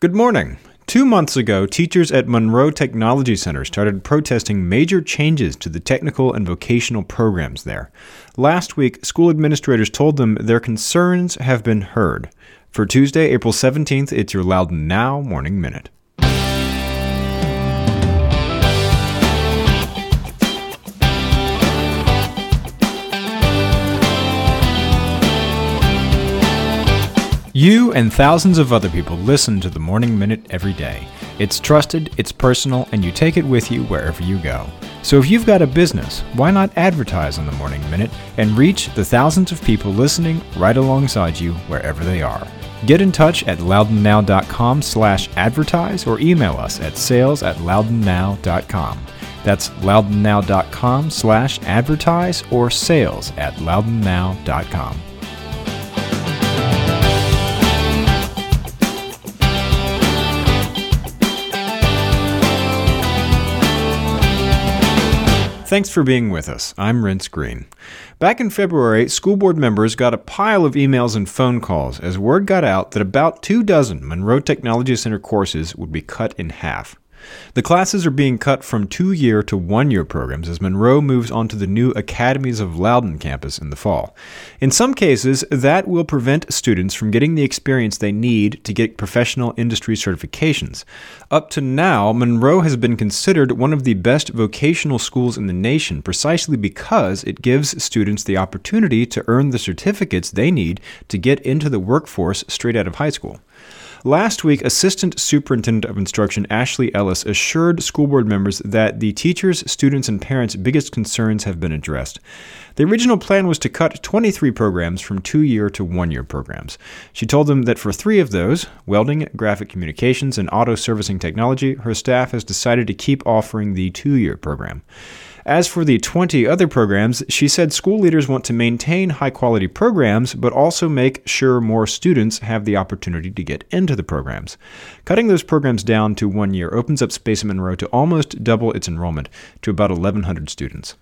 Good morning. Two months ago, teachers at Monroe Technology Center started protesting major changes to the technical and vocational programs there. Last week, school administrators told them their concerns have been heard. For Tuesday, April 17th, it's your Loudoun Now Morning Minute. You and thousands of other people listen to the Morning Minute every day. It's trusted, it's personal, and you take it with you wherever you go. So if you've got a business, why not advertise on the Morning Minute and reach the thousands of people listening right alongside you wherever they are? Get in touch at loudounnow.com slash advertise or email us at sales at loudounnow.com. That's loudounnow.com slash advertise or sales at loudounnow.com. Thanks for being with us. I'm Renss Greene. Back in February, school board members got a pile of emails and phone calls as word got out that about two dozen Monroe Technology Center courses would be cut in half. The classes are being cut from two year to one year programs as Monroe moves on to the new Academies of Loudoun campus in the fall. In some cases, that will prevent students from getting the experience they need to get professional industry certifications. Up to now, Monroe has been considered one of the best vocational schools in the nation precisely because it gives students the opportunity to earn the certificates they need to get into the workforce straight out of high school. Last week, Assistant Superintendent of Instruction Ashley Ellis assured school board members that the teachers, students, and parents' biggest concerns have been addressed. The original plan was to cut 23 programs from two year to one year programs. She told them that for three of those welding, graphic communications, and auto servicing technology her staff has decided to keep offering the two year program. As for the 20 other programs, she said school leaders want to maintain high quality programs, but also make sure more students have the opportunity to get into the programs. Cutting those programs down to one year opens up Space in Monroe to almost double its enrollment to about 1,100 students.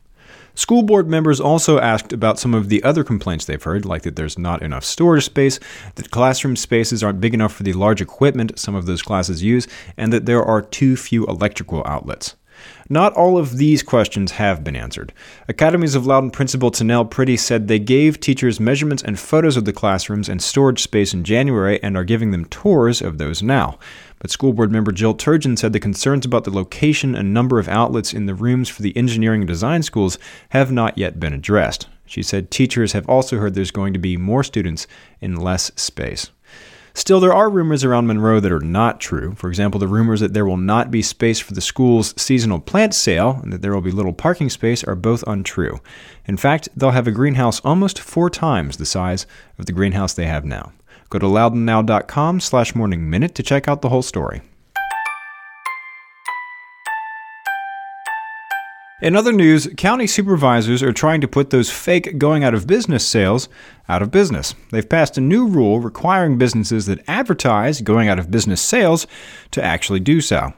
School board members also asked about some of the other complaints they've heard, like that there's not enough storage space, that classroom spaces aren't big enough for the large equipment some of those classes use, and that there are too few electrical outlets. Not all of these questions have been answered. Academies of Loudoun principal Tinell Priddy said they gave teachers measurements and photos of the classrooms and storage space in January and are giving them tours of those now. But school board member Jill Turgeon said the concerns about the location and number of outlets in the rooms for the engineering and design schools have not yet been addressed. She said teachers have also heard there's going to be more students in less space. Still, there are rumors around Monroe that are not true. For example, the rumors that there will not be space for the school's seasonal plant sale and that there will be little parking space are both untrue. In fact, they'll have a greenhouse almost four times the size of the greenhouse they have now. Go to loudounnow.com slash morning minute to check out the whole story. In other news, county supervisors are trying to put those fake going out of business sales out of business. They've passed a new rule requiring businesses that advertise going out of business sales to actually do so.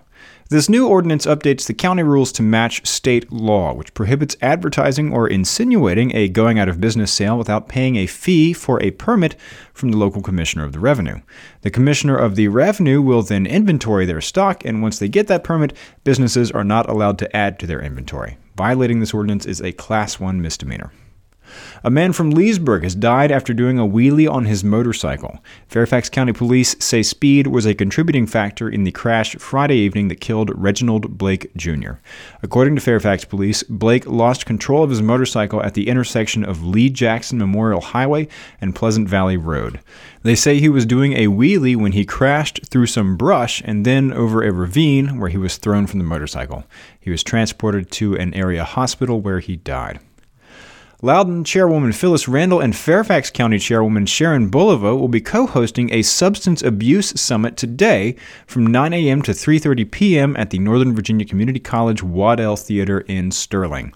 This new ordinance updates the county rules to match state law, which prohibits advertising or insinuating a going out of business sale without paying a fee for a permit from the local commissioner of the revenue. The commissioner of the revenue will then inventory their stock, and once they get that permit, businesses are not allowed to add to their inventory. Violating this ordinance is a Class 1 misdemeanor. A man from Leesburg has died after doing a wheelie on his motorcycle. Fairfax County Police say speed was a contributing factor in the crash Friday evening that killed Reginald Blake Jr. According to Fairfax Police, Blake lost control of his motorcycle at the intersection of Lee Jackson Memorial Highway and Pleasant Valley Road. They say he was doing a wheelie when he crashed through some brush and then over a ravine where he was thrown from the motorcycle. He was transported to an area hospital where he died. Loudoun Chairwoman Phyllis Randall and Fairfax County Chairwoman Sharon Bulova will be co-hosting a substance abuse summit today from 9 a.m. to 3:30 p.m. at the Northern Virginia Community College Waddell Theater in Sterling.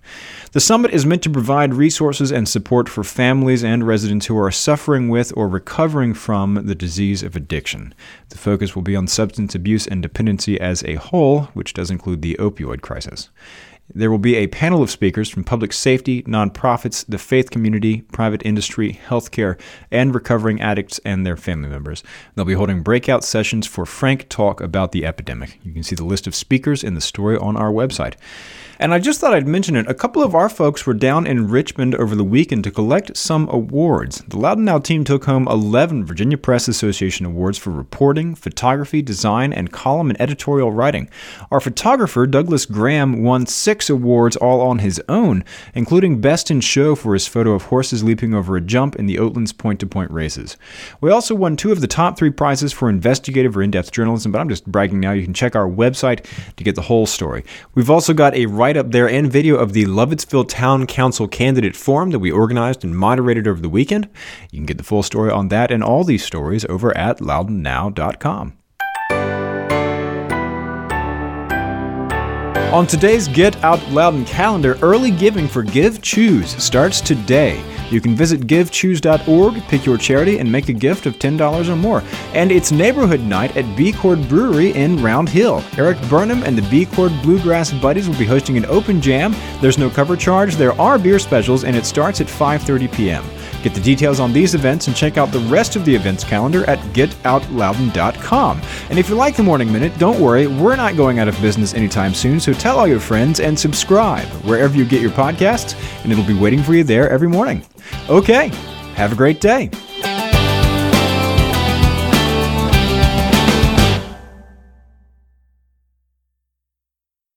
The summit is meant to provide resources and support for families and residents who are suffering with or recovering from the disease of addiction. The focus will be on substance abuse and dependency as a whole, which does include the opioid crisis. There will be a panel of speakers from public safety, nonprofits, the faith community, private industry, healthcare, and recovering addicts and their family members. They'll be holding breakout sessions for frank talk about the epidemic. You can see the list of speakers in the story on our website. And I just thought I'd mention it. A couple of our folks were down in Richmond over the weekend to collect some awards. The Loudoun Now team took home 11 Virginia Press Association awards for reporting, photography, design, and column and editorial writing. Our photographer, Douglas Graham, won six awards all on his own, including Best in Show for his photo of horses leaping over a jump in the Oatlands point to point races. We also won two of the top three prizes for investigative or in depth journalism, but I'm just bragging now. You can check our website to get the whole story. We've also got a write up there and video of the Lovettsville Town Council candidate forum that we organized and moderated over the weekend. You can get the full story on that and all these stories over at loudounnow.com. On today's Get Out Loudoun calendar, early giving for Give Choose starts today. You can visit givechoose.org, pick your charity, and make a gift of $10 or more. And it's neighborhood night at B Chord Brewery in Round Hill. Eric Burnham and the B Chord Bluegrass Buddies will be hosting an open jam. There's no cover charge, there are beer specials, and it starts at 5:30 p.m. Get the details on these events and check out the rest of the events calendar at getoutloudoun.com. And if you like the Morning Minute, don't worry, we're not going out of business anytime soon, so tell all your friends and subscribe wherever you get your podcasts, and it'll be waiting for you there every morning. Okay, have a great day.